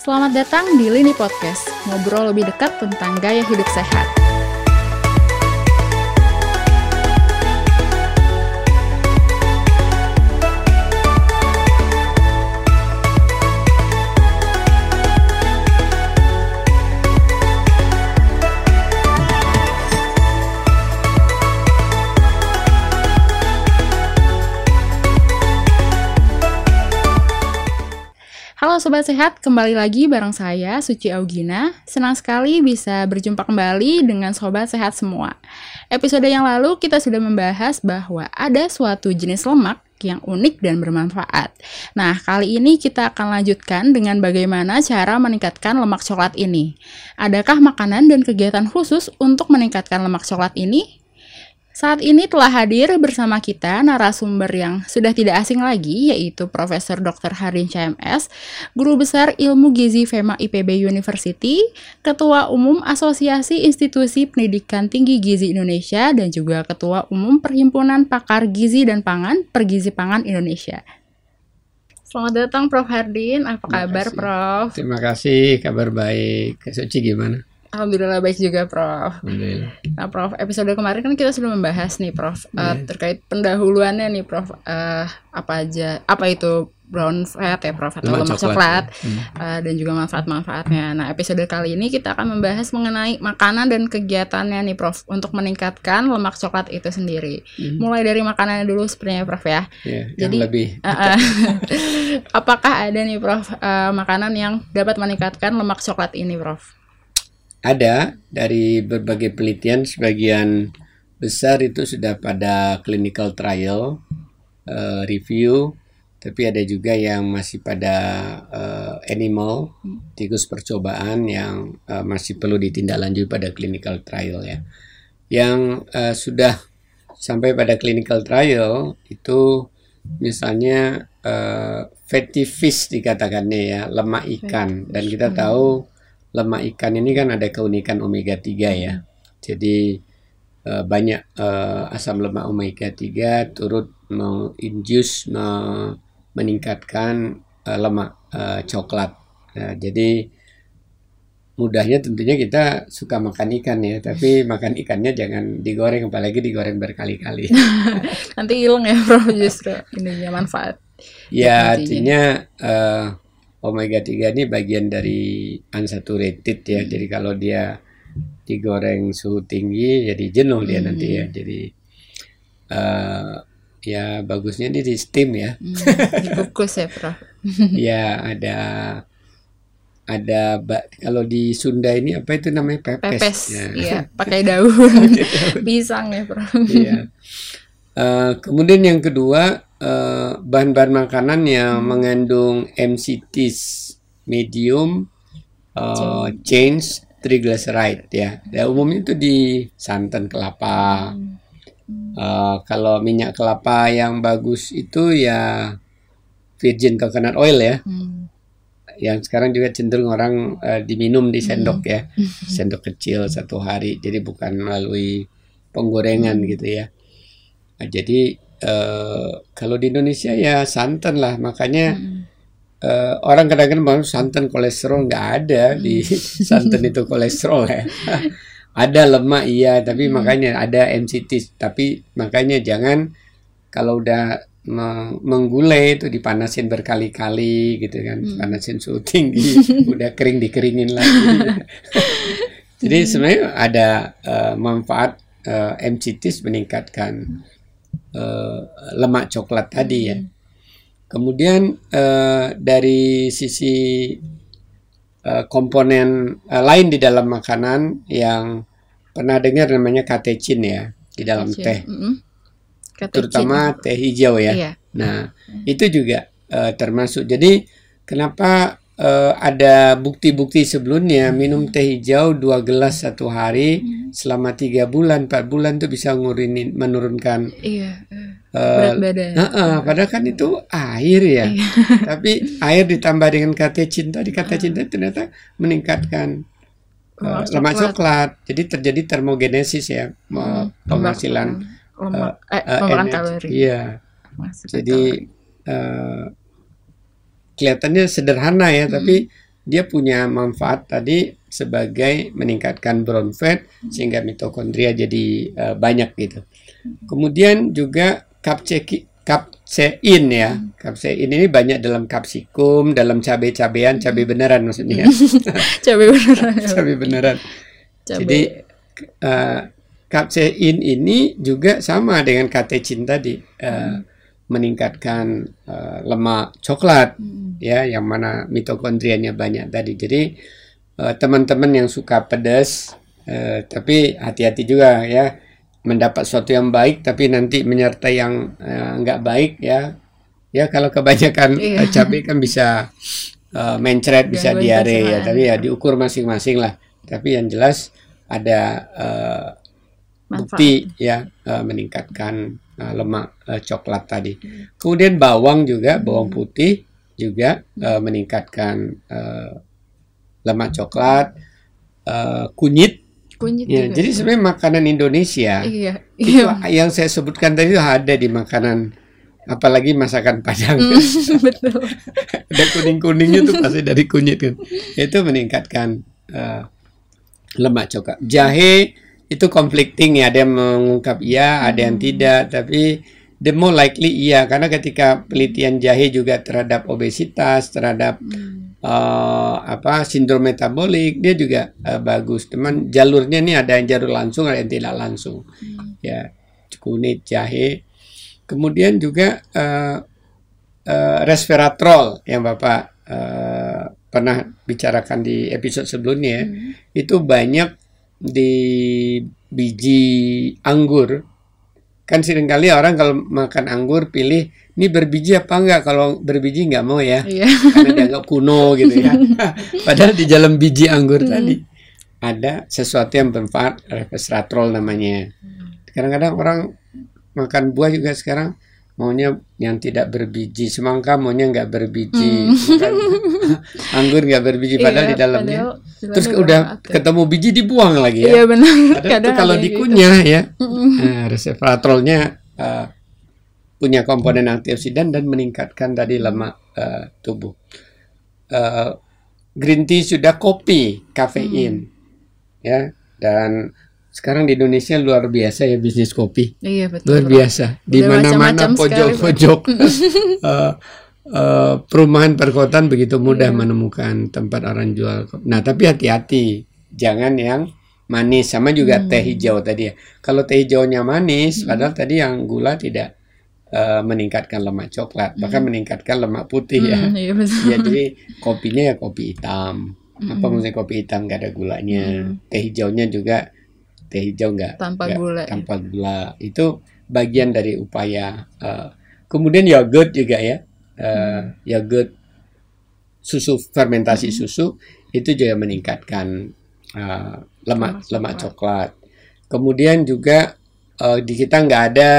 Selamat datang di Lini Podcast, ngobrol lebih dekat tentang gaya hidup sehat. Sobat Sehat, kembali lagi bareng saya Suci Augina. Senang sekali bisa berjumpa kembali dengan Sobat Sehat semua. Episode yang lalu kita sudah membahas bahwa ada suatu jenis lemak yang unik dan bermanfaat. Nah, kali ini kita akan lanjutkan dengan bagaimana cara meningkatkan lemak coklat ini. Adakah makanan dan kegiatan khusus untuk meningkatkan lemak coklat ini? Saat ini telah hadir bersama kita narasumber yang sudah tidak asing lagi yaitu Profesor Dr. Harin CMS, Guru Besar Ilmu Gizi FEMA IPB University, Ketua Umum Asosiasi Institusi Pendidikan Tinggi Gizi Indonesia dan juga Ketua Umum Perhimpunan Pakar Gizi dan Pangan Pergizi Pangan Indonesia. Selamat datang Prof Hardin, apa Terima kabar kasih. Prof? Terima kasih, kabar baik. Suci gimana? Alhamdulillah baik juga Prof. Alhamdulillah. Nah, Prof, episode kemarin kan kita sudah membahas nih, Prof, Iya. terkait pendahuluannya nih, Prof. eh, apa aja, apa itu brown fat ya, Prof, atau lemak, Lemak coklat, coklat, Hmm. eh, dan juga manfaat-manfaatnya. Nah, episode kali ini kita akan membahas mengenai makanan dan kegiatannya nih, Prof, untuk meningkatkan lemak coklat itu sendiri. Hmm. Mulai dari makanannya dulu sepertinya, Prof ya. Ya, Jadi- yang lebih eh. Apakah ada nih, Prof, eh, makanan yang dapat meningkatkan lemak coklat ini, Prof? Ada dari berbagai penelitian sebagian besar itu sudah pada clinical trial eh, review tapi ada juga yang masih pada eh, animal tikus percobaan yang eh, masih perlu ditindaklanjuti pada clinical trial ya. Yang eh, sudah sampai pada clinical trial itu misalnya eh, fatty fish dikatakannya ya lemak ikan. Dan kita tahu lemak ikan ini kan ada keunikan omega 3 ya. Jadi eh, banyak eh, asam lemak omega 3 turut menginduce me- meningkatkan eh, lemak coklat. Nah, jadi mudahnya tentunya kita suka makan ikan ya, tapi makan ikannya jangan digoreng apalagi digoreng berkali-kali. Nanti hilang ya, Prof, justru ininya manfaat. Ya, artinya eh, omega 3 ini bagian dari unsaturated ya. Jadi kalau dia digoreng suhu tinggi jadi jenuh dia nanti ya. Jadi eh, ya bagusnya dia di steam ya. Hmm, dikukus ya, Prof. ya ada ada ba- kalau di Sunda ini apa itu namanya pepes. Pepes, Ya. iya, pakai daun pisang ya, Prof. Iya. Eh, kemudian yang kedua eh, bahan-bahan makanan yang mengandung MCTs medium eh, chains triglyceride ya. Ya umumnya itu di santan kelapa. Eh, kalau minyak kelapa yang bagus itu ya virgin coconut oil ya. Hmm. Yang sekarang juga cenderung orang eh, diminum di sendok ya. Sendok kecil satu hari. Jadi bukan melalui penggorengan gitu ya. Nah, jadi eh, kalau di Indonesia ya santan lah, makanya Hmm. eh, orang kadang-kadang bilang santan kolesterol nggak ada di santan itu kolesterol ya. ada lemak iya, tapi makanya ada MCT, tapi makanya jangan kalau udah me- menggulai itu dipanasin berkali-kali gitu kan, panasin suhu tinggi, udah kering dikeringin lagi. Jadi sebenarnya ada eh, manfaat eh, MCT meningkatkan eh, lemak coklat tadi ya. Kemudian eh, dari sisi eh, komponen eh, lain di dalam makanan yang pernah dengar namanya katechin ya di dalam Kecil. teh. Catechin. terutama teh hijau ya. Iya. Nah, itu juga eh, termasuk. Jadi, kenapa eh, ada bukti-bukti sebelumnya minum teh hijau dua gelas satu hari selama tiga bulan, empat bulan tuh bisa ngurinin menurunkan. Iya. eh, Berat badan. Heeh, padahal kan itu air ya. Iya. Tapi air ditambah dengan katechin tadi katechin tadi ternyata meningkatkan eh, Lemak lemak coklat. coklat. Jadi terjadi termogenesis ya, me- penghasilan lemak eh, eh, energi. kalori. Iya. Masuk Jadi eh, kelihatannya sederhana ya, tapi dia punya manfaat tadi sebagai meningkatkan brown fat sehingga mitokondria jadi uh, banyak gitu. Kemudian juga kapseki kapsein ya. Kapsein ini banyak dalam kapsikum, dalam cabai-cabean, cabai beneran maksudnya. cabai beneran. cabai beneran. Cabai. Jadi uh, kapsein ini juga sama dengan katecin tadi. Uh, meningkatkan uh, lemak coklat hmm. ya yang mana mitokondrianya banyak tadi. Jadi teman teman-teman yang suka pedas uh, tapi hati-hati juga ya mendapat sesuatu yang baik tapi nanti menyertai yang uh, nggak baik ya ya kalau kebanyakan iya. cabai kan bisa uh, mencret bisa diare ya tapi ya diukur masing-masing lah tapi yang jelas ada uh, bukti ya uh, meningkatkan uh, lemak uh, coklat tadi kemudian bawang juga bawang hmm. putih juga uh, meningkatkan uh, lemak coklat uh, kunyit kunyit ya, juga. Jadi sebenarnya makanan Indonesia iya, itu iya. yang saya sebutkan tadi itu ada di makanan apalagi masakan Padang. Mm, betul. ada kuning-kuningnya itu pasti dari kunyit kan. Itu meningkatkan uh, lemak coklat. Jahe itu conflicting ya, ada yang mengungkap iya, ada yang hmm. tidak, tapi the more likely iya karena ketika penelitian jahe juga terhadap obesitas, terhadap hmm uh, apa sindrom metabolik dia juga uh, bagus teman jalurnya ini ada yang jalur langsung ada yang tidak langsung hmm. ya kunyit jahe kemudian juga uh, uh, resveratrol yang bapak uh, pernah bicarakan di episode sebelumnya hmm. itu banyak di biji anggur. Kan sering kali orang kalau makan anggur pilih ini berbiji apa enggak? Kalau berbiji enggak mau ya. Iya. karena dianggap kuno gitu ya. Padahal di dalam biji anggur hmm. tadi ada sesuatu yang bermanfaat resveratrol namanya. Kadang-kadang orang makan buah juga sekarang maunya yang tidak berbiji. Semangka maunya enggak berbiji. Hmm. anggur enggak berbiji padahal iya, di dalamnya. padahal terus udah ketemu biji dibuang lagi ya. Iya benar. Padahal itu kalau dikunyah gitu. ya. Nah, resveratrolnya uh, punya komponen antioksidan dan meningkatkan tadi lemak uh, tubuh. Uh, green tea sudah kopi, kafein, hmm. ya dan sekarang di Indonesia luar biasa ya bisnis kopi. Iya betul. Luar biasa. Di mana-mana pojok-pojok uh, uh, perumahan perkotaan begitu mudah iya. menemukan tempat orang jual. Kopi. Nah tapi hati-hati, jangan yang manis sama juga hmm. teh hijau tadi ya. Kalau teh hijaunya manis, hmm. padahal tadi yang gula tidak uh, meningkatkan lemak coklat, hmm. bahkan meningkatkan lemak putih ya. hmm, ya. Iya, ya jadi kopinya ya kopi hitam. Hmm. Apa maksudnya kopi hitam nggak ada gulanya. Hmm. Teh hijaunya juga teh hijau nggak tanpa gak, gula. Tanpa ya. gula. Itu bagian dari upaya. Uh, kemudian yogurt juga ya. Uh, hmm. Yogurt susu fermentasi hmm. susu itu juga meningkatkan uh, lemak lemak coklat. Kemudian juga uh, di kita nggak ada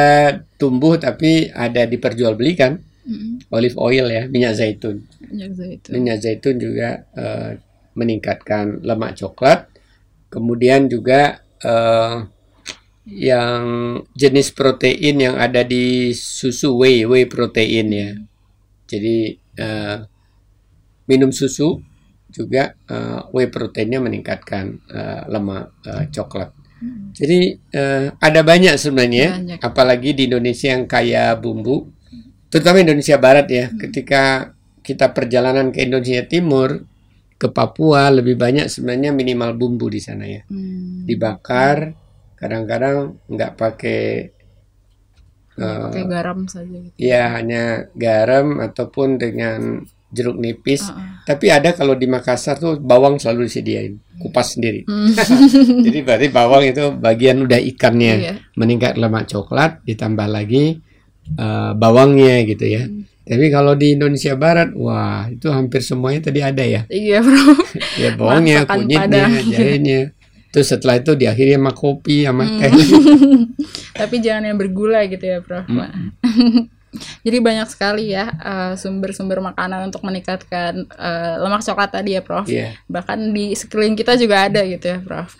tumbuh tapi ada diperjualbelikan mm-hmm. olive oil ya minyak zaitun. Minyak zaitun. Minyak zaitun juga uh, meningkatkan lemak coklat. Kemudian juga uh, yang jenis protein yang ada di susu whey whey protein ya. Jadi uh, minum susu juga uh, whey proteinnya meningkatkan uh, lemak uh, coklat. Jadi uh, ada banyak sebenarnya, banyak. apalagi di Indonesia yang kaya bumbu, terutama Indonesia Barat ya. Hmm. Ketika kita perjalanan ke Indonesia Timur, ke Papua lebih banyak sebenarnya minimal bumbu di sana ya. Hmm. Dibakar, kadang-kadang nggak pakai uh, pakai garam saja gitu. Ya hanya garam ataupun dengan jeruk nipis. Uh -uh. Tapi ada kalau di Makassar tuh bawang selalu disediain, kupas sendiri. Hmm. Jadi berarti bawang itu bagian udah ikannya iya. meningkat lemak coklat, ditambah lagi uh, bawangnya gitu ya. Hmm. Tapi kalau di Indonesia Barat, wah itu hampir semuanya tadi ada ya. Iya bro. ya bawangnya, kunyitnya, jahenya. Terus setelah itu diakhiri sama kopi, sama hmm. teh. Tapi jangan yang bergula gitu ya, Prof. Hmm. Jadi banyak sekali ya eh, sumber-sumber uh, makanan untuk meningkatkan uh, lemak coklat tadi ya, Prof. Yeah. Bahkan di sekeliling kita juga ada gitu ya, Prof.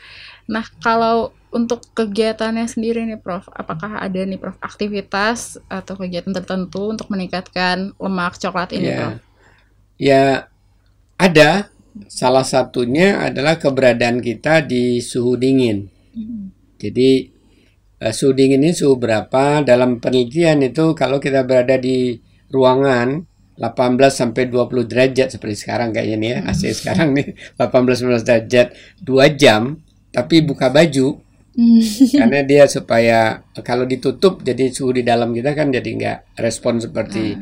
Nah, kalau untuk kegiatannya sendiri nih, Prof, apakah ada nih, Prof, aktivitas atau kegiatan tertentu untuk meningkatkan lemak coklat ini, yeah. Prof? Ya, ada. salah satunya adalah keberadaan kita di suhu dingin. Jadi eh, suhu dingin ini suhu berapa? Dalam penelitian itu kalau kita berada di ruangan 18 sampai 20 derajat seperti sekarang kayaknya nih ya. AC sekarang nih 18 19 derajat 2 jam tapi buka baju. Karena dia supaya kalau ditutup jadi suhu di dalam kita kan jadi nggak respon seperti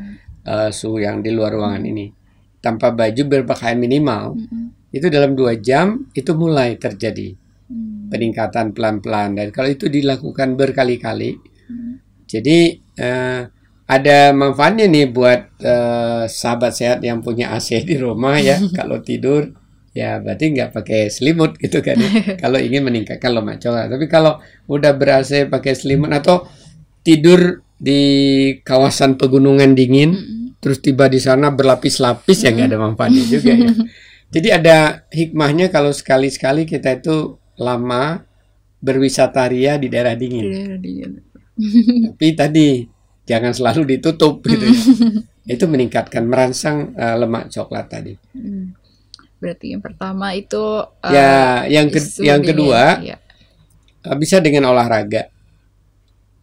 uh, suhu yang di luar ruangan ini. Tanpa baju berpakaian minimal itu dalam dua jam itu mulai terjadi peningkatan pelan-pelan. Dan kalau itu dilakukan berkali-kali jadi uh, ada manfaatnya nih buat uh, sahabat sehat yang punya AC di rumah ya kalau tidur ya berarti nggak pakai selimut gitu kan ya. kalau ingin meningkatkan lemak coklat tapi kalau udah berasa pakai selimut atau tidur di kawasan pegunungan dingin mm -hmm. terus tiba di sana berlapis-lapis mm -hmm. ya nggak ada manfaatnya juga ya jadi ada hikmahnya kalau sekali-sekali kita itu lama berwisata ria di daerah dingin, di daerah dingin. tapi tadi jangan selalu ditutup gitu ya itu meningkatkan merangsang uh, lemak coklat tadi mm. Berarti yang pertama itu uh, ya yang ke yang kedua ya. bisa dengan olahraga.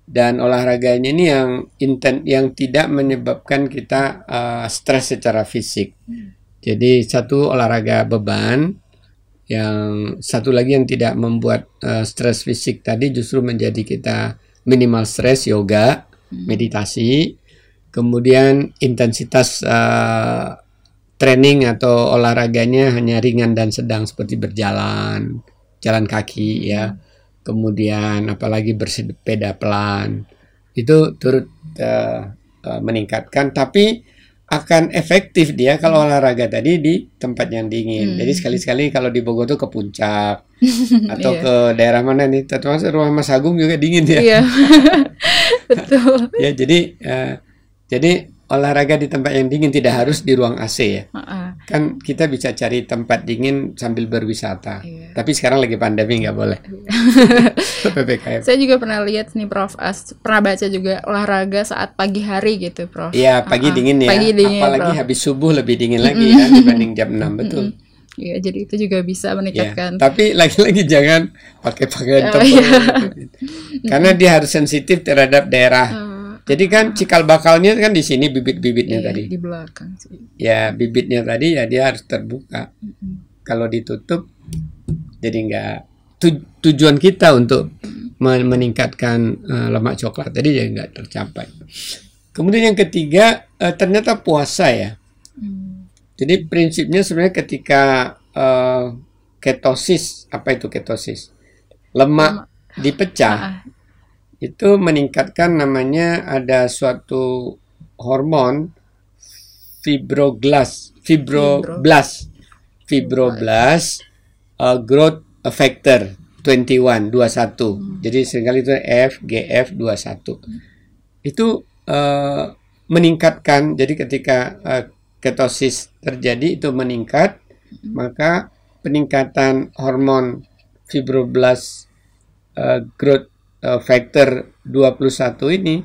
Dan olahraganya ini yang intent yang tidak menyebabkan kita uh, stres secara fisik. Hmm. Jadi satu olahraga beban, yang satu lagi yang tidak membuat uh, stres fisik tadi justru menjadi kita minimal stres yoga, hmm. meditasi, kemudian intensitas uh, training atau olahraganya hanya ringan dan sedang seperti berjalan, jalan kaki ya. Kemudian apalagi bersepeda pelan. Itu turut uh, uh, meningkatkan tapi akan efektif dia kalau olahraga tadi di tempat yang dingin. Hmm. Jadi sekali-sekali kalau di Bogor tuh ke puncak atau yeah. ke daerah mana nih? Termasuk rumah Mas Agung juga dingin ya. Iya. Betul. ya jadi uh, jadi olahraga di tempat yang dingin tidak harus di ruang AC ya. Uh -uh. Kan kita bisa cari tempat dingin sambil berwisata. Iya. Tapi sekarang lagi pandemi nggak boleh. PPKM. Saya juga pernah lihat nih Prof. As, pernah baca juga olahraga saat pagi hari gitu Prof. Iya pagi uh -uh. dingin ya. Pagi dingin, Apalagi Prof. habis subuh lebih dingin lagi ya dibanding jam 6 betul. Iya, jadi itu juga bisa meningkatkan. Ya, tapi lagi-lagi jangan pakai pakaian oh, tebal. Iya. Karena dia harus sensitif terhadap daerah uh jadi kan cikal bakalnya kan di sini bibit-bibitnya iya, tadi. Di belakang sih. Ya bibitnya tadi ya dia harus terbuka. Mm-hmm. Kalau ditutup, jadi nggak tu, tujuan kita untuk meningkatkan uh, lemak coklat tadi ya nggak tercapai. Kemudian yang ketiga uh, ternyata puasa ya. Mm. Jadi prinsipnya sebenarnya ketika uh, ketosis apa itu ketosis? Lemak, lemak. dipecah. Ah, ah itu meningkatkan namanya ada suatu hormon fibroblast fibroblast fibroblast uh, growth factor 21 21 hmm. jadi sering kali itu F GF 21 hmm. itu uh, meningkatkan jadi ketika uh, ketosis terjadi itu meningkat hmm. maka peningkatan hormon fibroblast uh, growth uh, factor 21 ini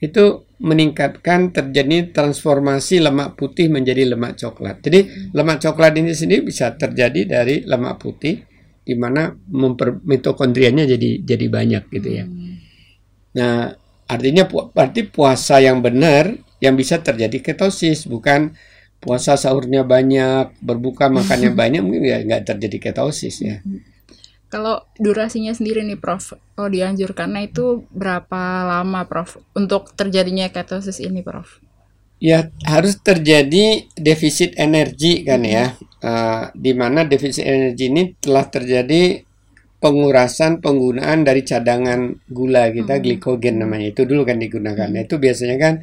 itu meningkatkan terjadi transformasi lemak putih menjadi lemak coklat. Jadi hmm. lemak coklat ini sendiri bisa terjadi dari lemak putih di mana mitokondrianya jadi jadi banyak gitu ya. Hmm. Nah, artinya pu berarti puasa yang benar yang bisa terjadi ketosis bukan puasa sahurnya banyak, berbuka makannya banyak mungkin ya nggak terjadi ketosis ya. Hmm. Kalau durasinya sendiri nih Prof, kalau dianjurkannya itu berapa lama Prof untuk terjadinya ketosis ini Prof? Ya harus terjadi defisit energi kan ya, uh, di mana defisit energi ini telah terjadi pengurasan penggunaan dari cadangan gula kita hmm. glikogen namanya itu dulu kan digunakan. Hmm. Itu biasanya kan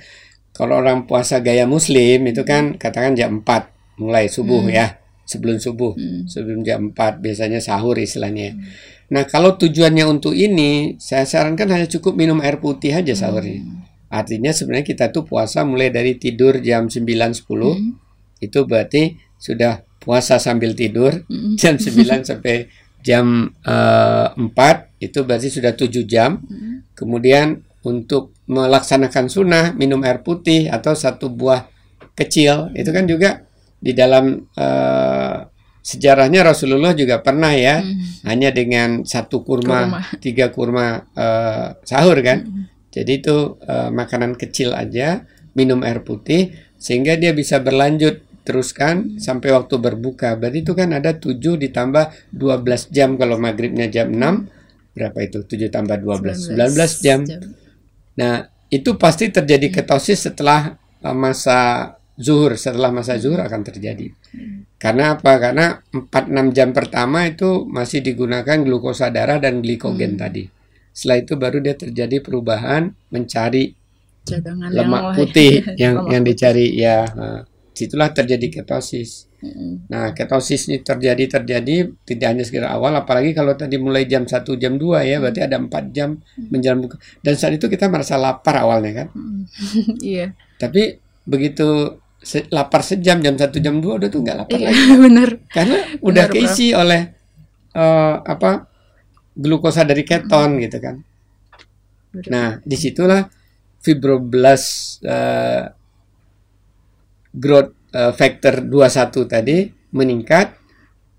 kalau orang puasa gaya muslim itu kan katakan jam 4 mulai subuh hmm. ya sebelum subuh, hmm. sebelum jam 4 biasanya sahur istilahnya. Hmm. Nah, kalau tujuannya untuk ini, saya sarankan hanya cukup minum air putih aja hmm. sahurnya. Hmm. Artinya sebenarnya kita tuh puasa mulai dari tidur jam 9 10. Hmm. Itu berarti sudah puasa sambil tidur hmm. jam 9 sampai jam uh, eh, 4 itu berarti sudah 7 jam. Hmm. Kemudian untuk melaksanakan sunnah minum air putih atau satu buah kecil itu kan juga di dalam uh, sejarahnya Rasulullah juga pernah ya Hmm. hanya dengan satu kurma, Kurma. tiga kurma eh, sahur kan. Hmm. Jadi itu eh, makanan kecil aja, minum air putih sehingga dia bisa berlanjut teruskan sampai waktu berbuka. Berarti itu kan ada 7 ditambah 12 jam kalau maghribnya jam 6 berapa itu? 7 tambah 12 19, jam. Nah, itu pasti terjadi ketosis setelah uh, masa zuhur. Setelah masa zuhur akan terjadi. Karena apa? Karena 4-6 jam pertama itu masih digunakan glukosa darah dan glikogen tadi. Setelah itu baru dia terjadi perubahan mencari Cadangan lemak yang putih yang Lemak yang putih. dicari ya. Nah, situlah terjadi ketosis. Mm. Nah, ketosis ini terjadi terjadi tidak hanya sekedar awal, apalagi kalau tadi mulai jam 1 jam 2 ya, berarti ada 4 jam menjelang buka. Dan saat itu kita merasa lapar awalnya kan. Iya. Tapi begitu se- lapar sejam jam 1 jam 2 udah tuh nggak lapar Iya, lagi bener. karena udah keisi oleh eh, apa glukosa dari keton gitu kan. Benar. Nah, di situlah fibroblast eh, growth eh, factor 21 tadi meningkat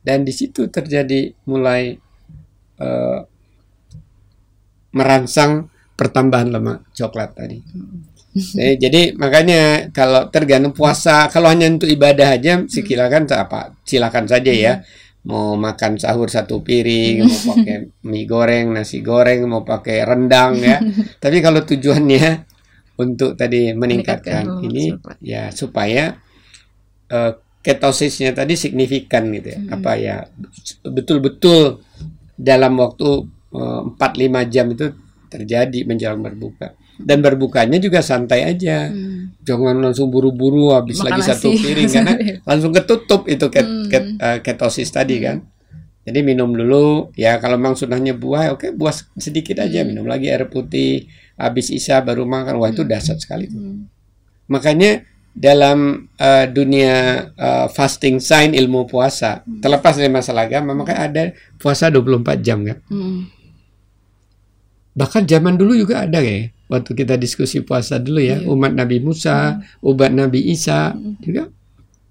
dan di situ terjadi mulai eh, merangsang pertambahan lemak coklat tadi. Eh, jadi makanya kalau tergantung puasa, kalau hanya untuk ibadah aja, silakan apa, silakan saja ya. Mau makan sahur satu piring, mau pakai mie goreng, nasi goreng, mau pakai rendang ya. Tapi kalau tujuannya untuk tadi meningkatkan Meningkatkan lemak ini, ya supaya eh, ketosisnya tadi signifikan gitu ya. Hmm. Apa ya betul-betul dalam waktu eh, 4-5 jam itu terjadi menjelang berbuka. Dan berbukanya juga santai aja. Hmm. Jangan langsung buru-buru habis Makan lagi satu nasi. piring karena langsung ketutup itu ket, Hmm. ket- eh, ketosis tadi kan. Jadi minum dulu ya kalau memang sunahnya buah oke buah sedikit aja Hmm. minum lagi air putih habis isya baru makan wah itu dahsyat sekali tuh. Hmm. Makanya dalam eh, dunia eh, fasting sign ilmu puasa terlepas dari masalah agama maka ada puasa 24 jam kan. Hmm. Bahkan zaman dulu juga ada ya. Waktu kita diskusi puasa dulu ya, Iya. umat Nabi Musa, umat Nabi Isa juga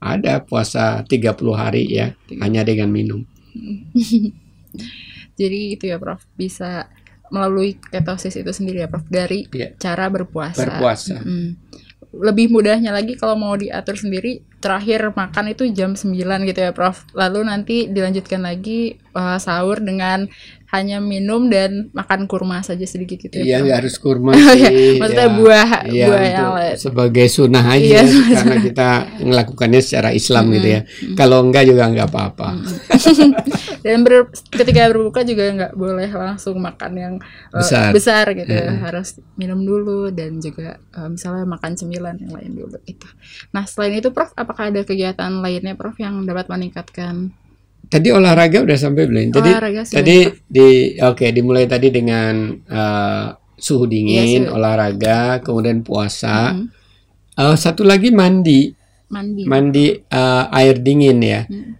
ada puasa 30 hari ya, hanya dengan minum. Jadi itu ya Prof bisa melalui ketosis itu sendiri ya Prof dari Iya. cara berpuasa. Berpuasa. Mm. Lebih mudahnya lagi kalau mau diatur sendiri terakhir makan itu jam 9 gitu ya Prof. Lalu nanti dilanjutkan lagi eh, sahur dengan hanya minum dan makan kurma saja sedikit gitu Iya, ya. Prof. nggak harus kurma Oh, iya. sih. Maksudnya ya. buah Iya, buah yang sebagai sunnah aja Iya, karena kita melakukannya secara Islam gitu ya. Kalau enggak juga enggak apa-apa. Dan ber- ketika berbuka juga nggak boleh langsung makan yang eh, Besar. gitu ya. harus minum dulu dan juga eh, misalnya makan cemilan yang lain dulu gitu. Nah selain itu Prof, apakah ada kegiatan lainnya Prof yang dapat meningkatkan Tadi olahraga udah sampai belum? Tadi olahraga sudah tadi di oke dimulai tadi dengan eh, suhu dingin, suhu. olahraga, kemudian puasa. Mm, Eh, satu lagi mandi, mandi? mandi eh, air dingin ya. Mm.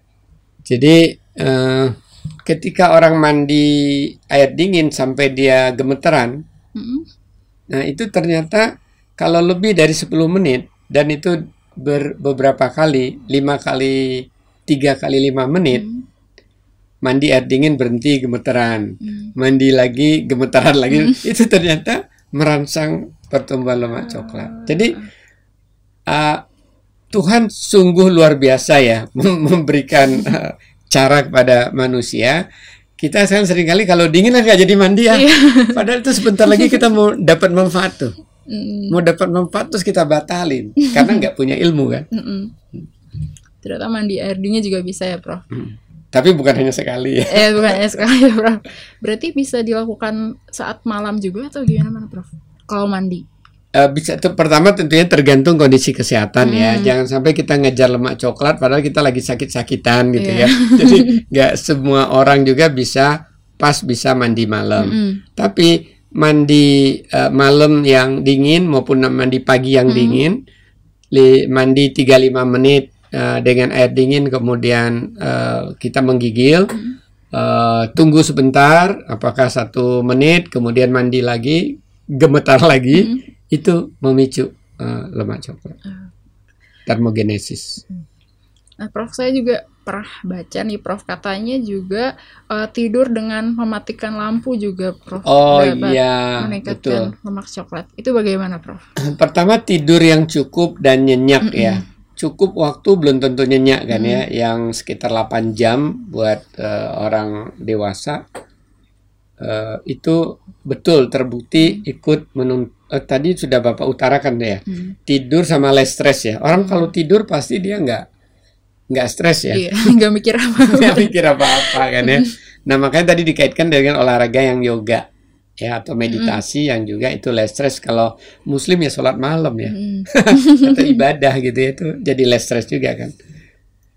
Jadi eh, ketika orang mandi air dingin sampai dia gemeteran, Mm-mm. nah itu ternyata kalau lebih dari 10 menit dan itu ber- beberapa kali, lima kali, tiga kali lima menit, Mm. mandi air dingin berhenti gemeteran, Mm. mandi lagi gemetaran lagi, itu ternyata merangsang pertumbuhan lemak coklat. Jadi uh, Tuhan sungguh luar biasa ya mem- memberikan uh, cara kepada manusia. Kita sekarang sering kali kalau dingin lah nggak jadi mandi ya. Padahal itu sebentar lagi kita mau dapat manfaat tuh. Mm. Mau dapat manfaat terus kita batalin karena nggak punya ilmu kan. Mm-mm. Ternyata mandi air dingin juga bisa ya Prof. Tapi bukan hanya sekali ya. Eh bukan ya sekali ya Prof. Berarti bisa dilakukan saat malam juga atau gimana mana Prof? Kalau mandi. Eh, bisa tuh pertama tentunya tergantung kondisi kesehatan ya. Jangan sampai kita ngejar lemak coklat padahal kita lagi sakit-sakitan gitu ya. Jadi nggak semua orang juga bisa pas bisa mandi malam. Mm-mm. Tapi mandi eh, malam yang dingin maupun mandi pagi yang dingin, li- mandi 3-5 menit eh, dengan air dingin kemudian eh, kita menggigil. eh, tunggu sebentar, apakah satu menit, kemudian mandi lagi, gemetar lagi, itu memicu eh, lemak coklat. Termogenesis. Nah, Prof saya juga pernah baca nih Prof katanya juga uh, tidur dengan mematikan lampu juga Prof. Oh dapat iya, meningkatkan lemak coklat. Itu bagaimana Prof? Pertama tidur yang cukup dan nyenyak Mm-mm. ya. Cukup waktu belum tentu nyenyak kan ya, Mm. yang sekitar 8 jam buat eh, orang dewasa. Eh, itu betul terbukti ikut menun eh, tadi sudah Bapak utarakan ya. Hmm. Tidur sama less stress ya. Orang kalau tidur pasti dia nggak nggak stres ya. Iya, nggak mikir apa. nggak mikir apa-apa kan ya. Nah makanya tadi dikaitkan dengan olahraga yang yoga ya atau meditasi yang juga itu less stress. Kalau Muslim ya sholat malam ya Hmm. atau ibadah gitu ya itu jadi less stress juga kan.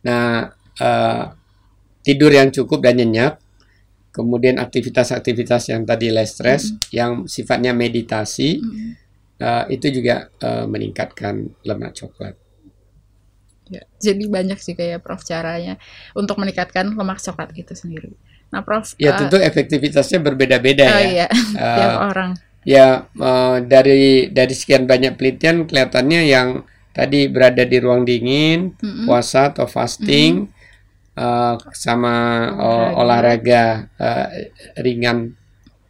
Nah eh, tidur yang cukup dan nyenyak, kemudian aktivitas-aktivitas yang tadi less stress, yang sifatnya meditasi Hmm. eh, itu juga eh, meningkatkan lemak coklat. Ya, jadi banyak sih kayak Prof caranya untuk meningkatkan lemak coklat itu sendiri. Nah, Prof, Ya uh, tentu efektivitasnya berbeda-beda oh ya. iya, Eh, tiap orang. Ya, eh, dari dari sekian banyak penelitian kelihatannya yang tadi berada di ruang dingin, Mm-mm. puasa atau fasting, eh, sama eh, olahraga eh, ringan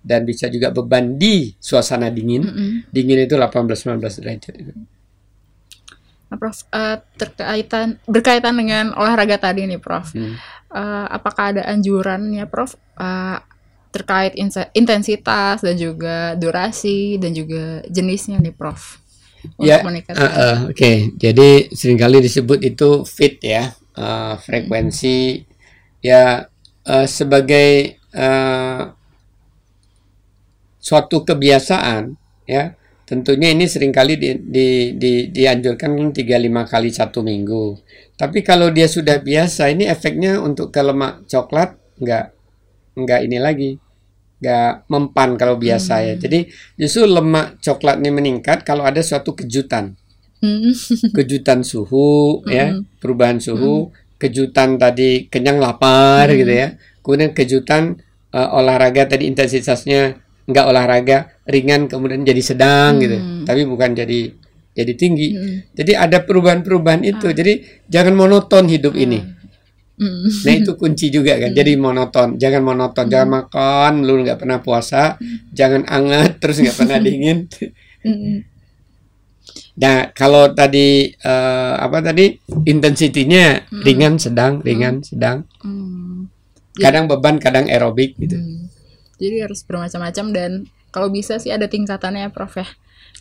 dan bisa juga beban di suasana dingin. Mm-mm. Dingin itu 18-19 derajat itu. Prof, eh, terkaitan berkaitan dengan olahraga tadi nih, Prof. Hmm. Eh, apakah ada anjurannya, Prof, eh, terkait intensitas dan juga durasi dan juga jenisnya nih, Prof, untuk Ya, meningkatkan. Eh, eh, Oke, jadi sering kali disebut itu fit ya, eh, frekuensi ya eh, sebagai eh, suatu kebiasaan ya. Tentunya ini sering kali di, di, di, dianjurkan 3-5 kali satu minggu. Tapi kalau dia sudah biasa, ini efeknya untuk ke lemak coklat nggak nggak ini lagi, nggak mempan kalau biasa ya. Jadi justru lemak coklat ini meningkat kalau ada suatu kejutan Hmm. kejutan suhu ya Mm. perubahan suhu kejutan tadi kenyang lapar Mm. gitu ya kemudian kejutan eh, olahraga tadi intensitasnya nggak olahraga ringan kemudian jadi sedang gitu. Mm. tapi bukan jadi jadi tinggi. Mm. jadi ada perubahan-perubahan itu. Jadi jangan monoton hidup ini. Mm. nah itu kunci juga kan. Jadi monoton. Jangan monoton. Jangan makan. Lu nggak pernah puasa. Jangan anget terus nggak pernah dingin. Mm. Nah, kalau tadi eh, apa tadi? Intensitinya ringan, sedang, ringan, sedang. Mm. Kadang beban, kadang aerobik gitu. Hmm. Jadi harus bermacam-macam dan kalau bisa sih ada tingkatannya ya, Prof ya.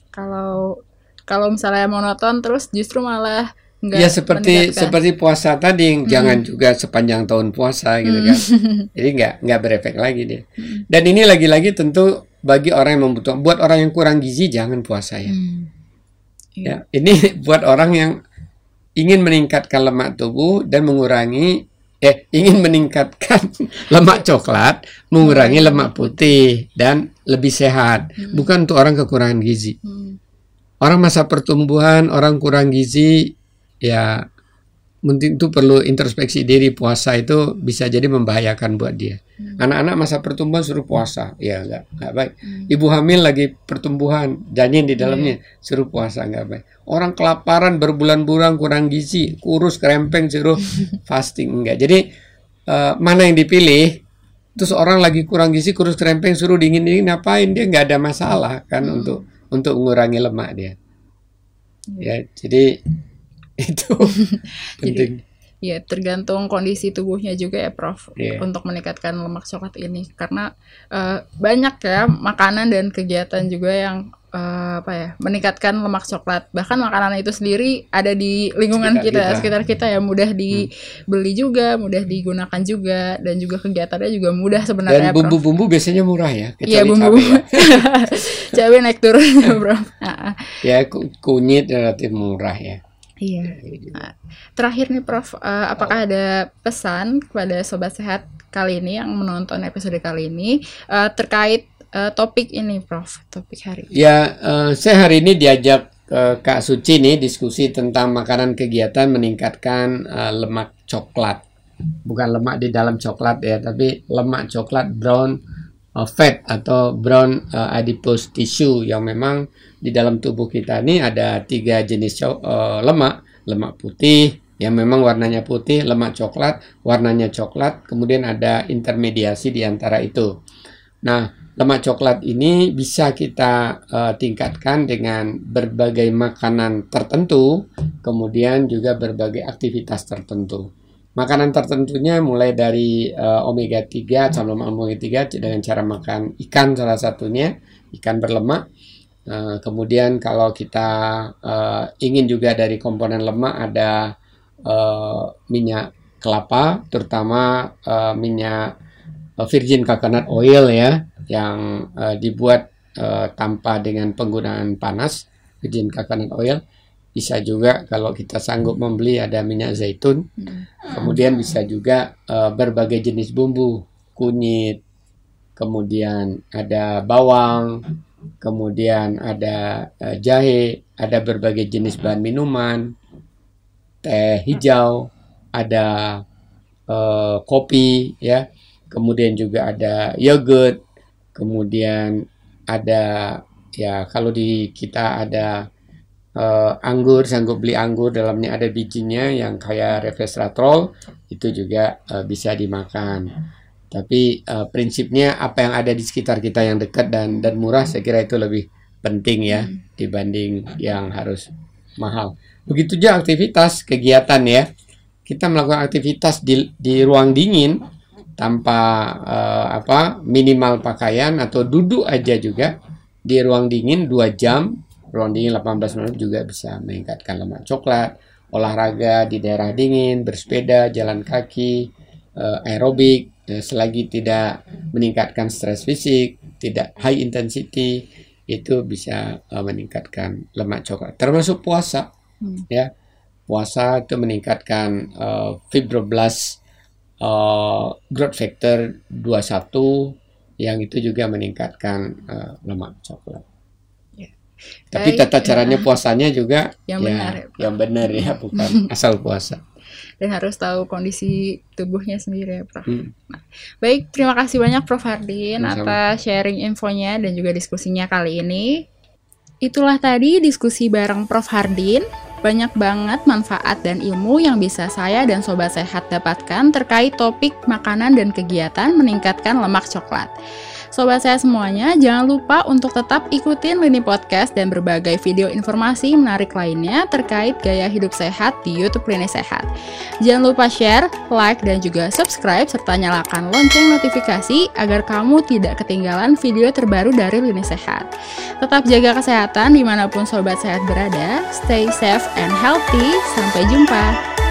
Kalau kalau misalnya monoton terus justru malah nggak Ya seperti meningkatkan. seperti puasa tadi, jangan juga sepanjang tahun puasa gitu kan. Jadi nggak nggak berefek lagi dia. Dan ini lagi-lagi tentu bagi orang yang membutuhkan. Buat orang yang kurang gizi jangan puasa ya. Hmm. Ya, ini buat orang yang ingin meningkatkan lemak tubuh dan mengurangi eh ingin meningkatkan lemak coklat, mengurangi lemak putih dan lebih sehat. Bukan untuk orang kekurangan gizi. Hmm. Orang masa pertumbuhan, orang kurang gizi ya mungkin itu perlu introspeksi diri puasa itu bisa jadi membahayakan buat dia. Anak-anak masa pertumbuhan suruh puasa, ya enggak enggak baik. Ibu hamil lagi pertumbuhan, janin di dalamnya suruh puasa enggak baik. Orang kelaparan berbulan-bulan kurang gizi, kurus kerempeng suruh fasting enggak. Jadi eh, mana yang dipilih? Terus orang lagi kurang gizi, kurus kerempeng suruh dingin-dingin ngapain? Dia nggak ada masalah kan untuk untuk mengurangi lemak dia. Ya, jadi itu penting. Ya tergantung kondisi tubuhnya juga ya Prof Iya. untuk meningkatkan lemak coklat ini karena eh, banyak ya makanan dan kegiatan juga yang eh, apa ya meningkatkan lemak coklat bahkan makanan itu sendiri ada di lingkungan Sekitar kita, kita. sekitar kita ya mudah dibeli juga mudah digunakan juga dan juga kegiatannya juga mudah Dan sebenarnya Prof. bumbu-bumbu biasanya murah ya, Iya kecuali bumbu cabai ya. cabai naik turun ya Prof. Ya ku- kunyit relatif murah ya. Iya. Nah, terakhir nih Prof, eh, apakah ada pesan kepada sobat sehat kali ini yang menonton episode kali ini eh, terkait eh, topik ini Prof, topik hari ini? Ya, eh, saya hari ini diajak eh, Kak Suci nih diskusi tentang makanan kegiatan meningkatkan eh, lemak coklat. Bukan lemak di dalam coklat ya, tapi lemak coklat brown fat atau brown eh, adipose tissue yang memang di dalam tubuh kita ini ada tiga jenis eh, lemak, lemak putih, yang memang warnanya putih, lemak coklat, warnanya coklat, kemudian ada intermediasi di antara itu. Nah, lemak coklat ini bisa kita uh, tingkatkan dengan berbagai makanan tertentu, kemudian juga berbagai aktivitas tertentu. Makanan tertentunya mulai dari uh, omega 3, asam omega 3 dengan cara makan ikan salah satunya, ikan berlemak. Uh, kemudian kalau kita uh, ingin juga dari komponen lemak ada uh, minyak kelapa, terutama uh, minyak uh, virgin coconut oil ya, yang uh, dibuat uh, tanpa dengan penggunaan panas, virgin coconut oil. Bisa juga kalau kita sanggup membeli ada minyak zaitun. Kemudian bisa juga uh, berbagai jenis bumbu, kunyit, kemudian ada bawang, kemudian ada uh, jahe, ada berbagai jenis bahan minuman, teh hijau, ada uh, kopi, ya, kemudian juga ada yogurt, kemudian ada ya kalau di kita ada uh, anggur, sanggup beli anggur dalamnya ada bijinya yang kayak resveratrol itu juga uh, bisa dimakan. Tapi uh, prinsipnya apa yang ada di sekitar kita yang dekat dan dan murah saya kira itu lebih penting ya dibanding yang harus mahal. Begitu juga aktivitas kegiatan ya. Kita melakukan aktivitas di, di ruang dingin tanpa uh, apa minimal pakaian atau duduk aja juga di ruang dingin 2 jam, ruang dingin 18 menit juga bisa meningkatkan lemak coklat, olahraga di daerah dingin, bersepeda, jalan kaki, uh, aerobik, selagi tidak meningkatkan stres fisik, tidak high intensity itu bisa uh, meningkatkan lemak coklat. Termasuk puasa hmm. ya puasa itu meningkatkan uh, fibroblast uh, growth factor 21 yang itu juga meningkatkan uh, lemak coklat. Ya. Tapi tata caranya puasanya juga yang ya, benar, ya, yang benar ya, bukan asal puasa. Dan harus tahu kondisi tubuhnya sendiri ya, Prof. Hmm. Nah, baik, terima kasih banyak Prof Hardin atas sharing infonya dan juga diskusinya kali ini. Itulah tadi diskusi bareng Prof Hardin banyak banget manfaat dan ilmu yang bisa saya dan Sobat Sehat dapatkan terkait topik makanan dan kegiatan meningkatkan lemak coklat. Sobat saya semuanya, jangan lupa untuk tetap ikutin Lini Podcast dan berbagai video informasi menarik lainnya terkait gaya hidup sehat di YouTube Lini Sehat. Jangan lupa share, like, dan juga subscribe serta nyalakan lonceng notifikasi agar kamu tidak ketinggalan video terbaru dari Lini Sehat. Tetap jaga kesehatan di mana pun Sobat Sehat berada, stay safe and healthy, sampai jumpa!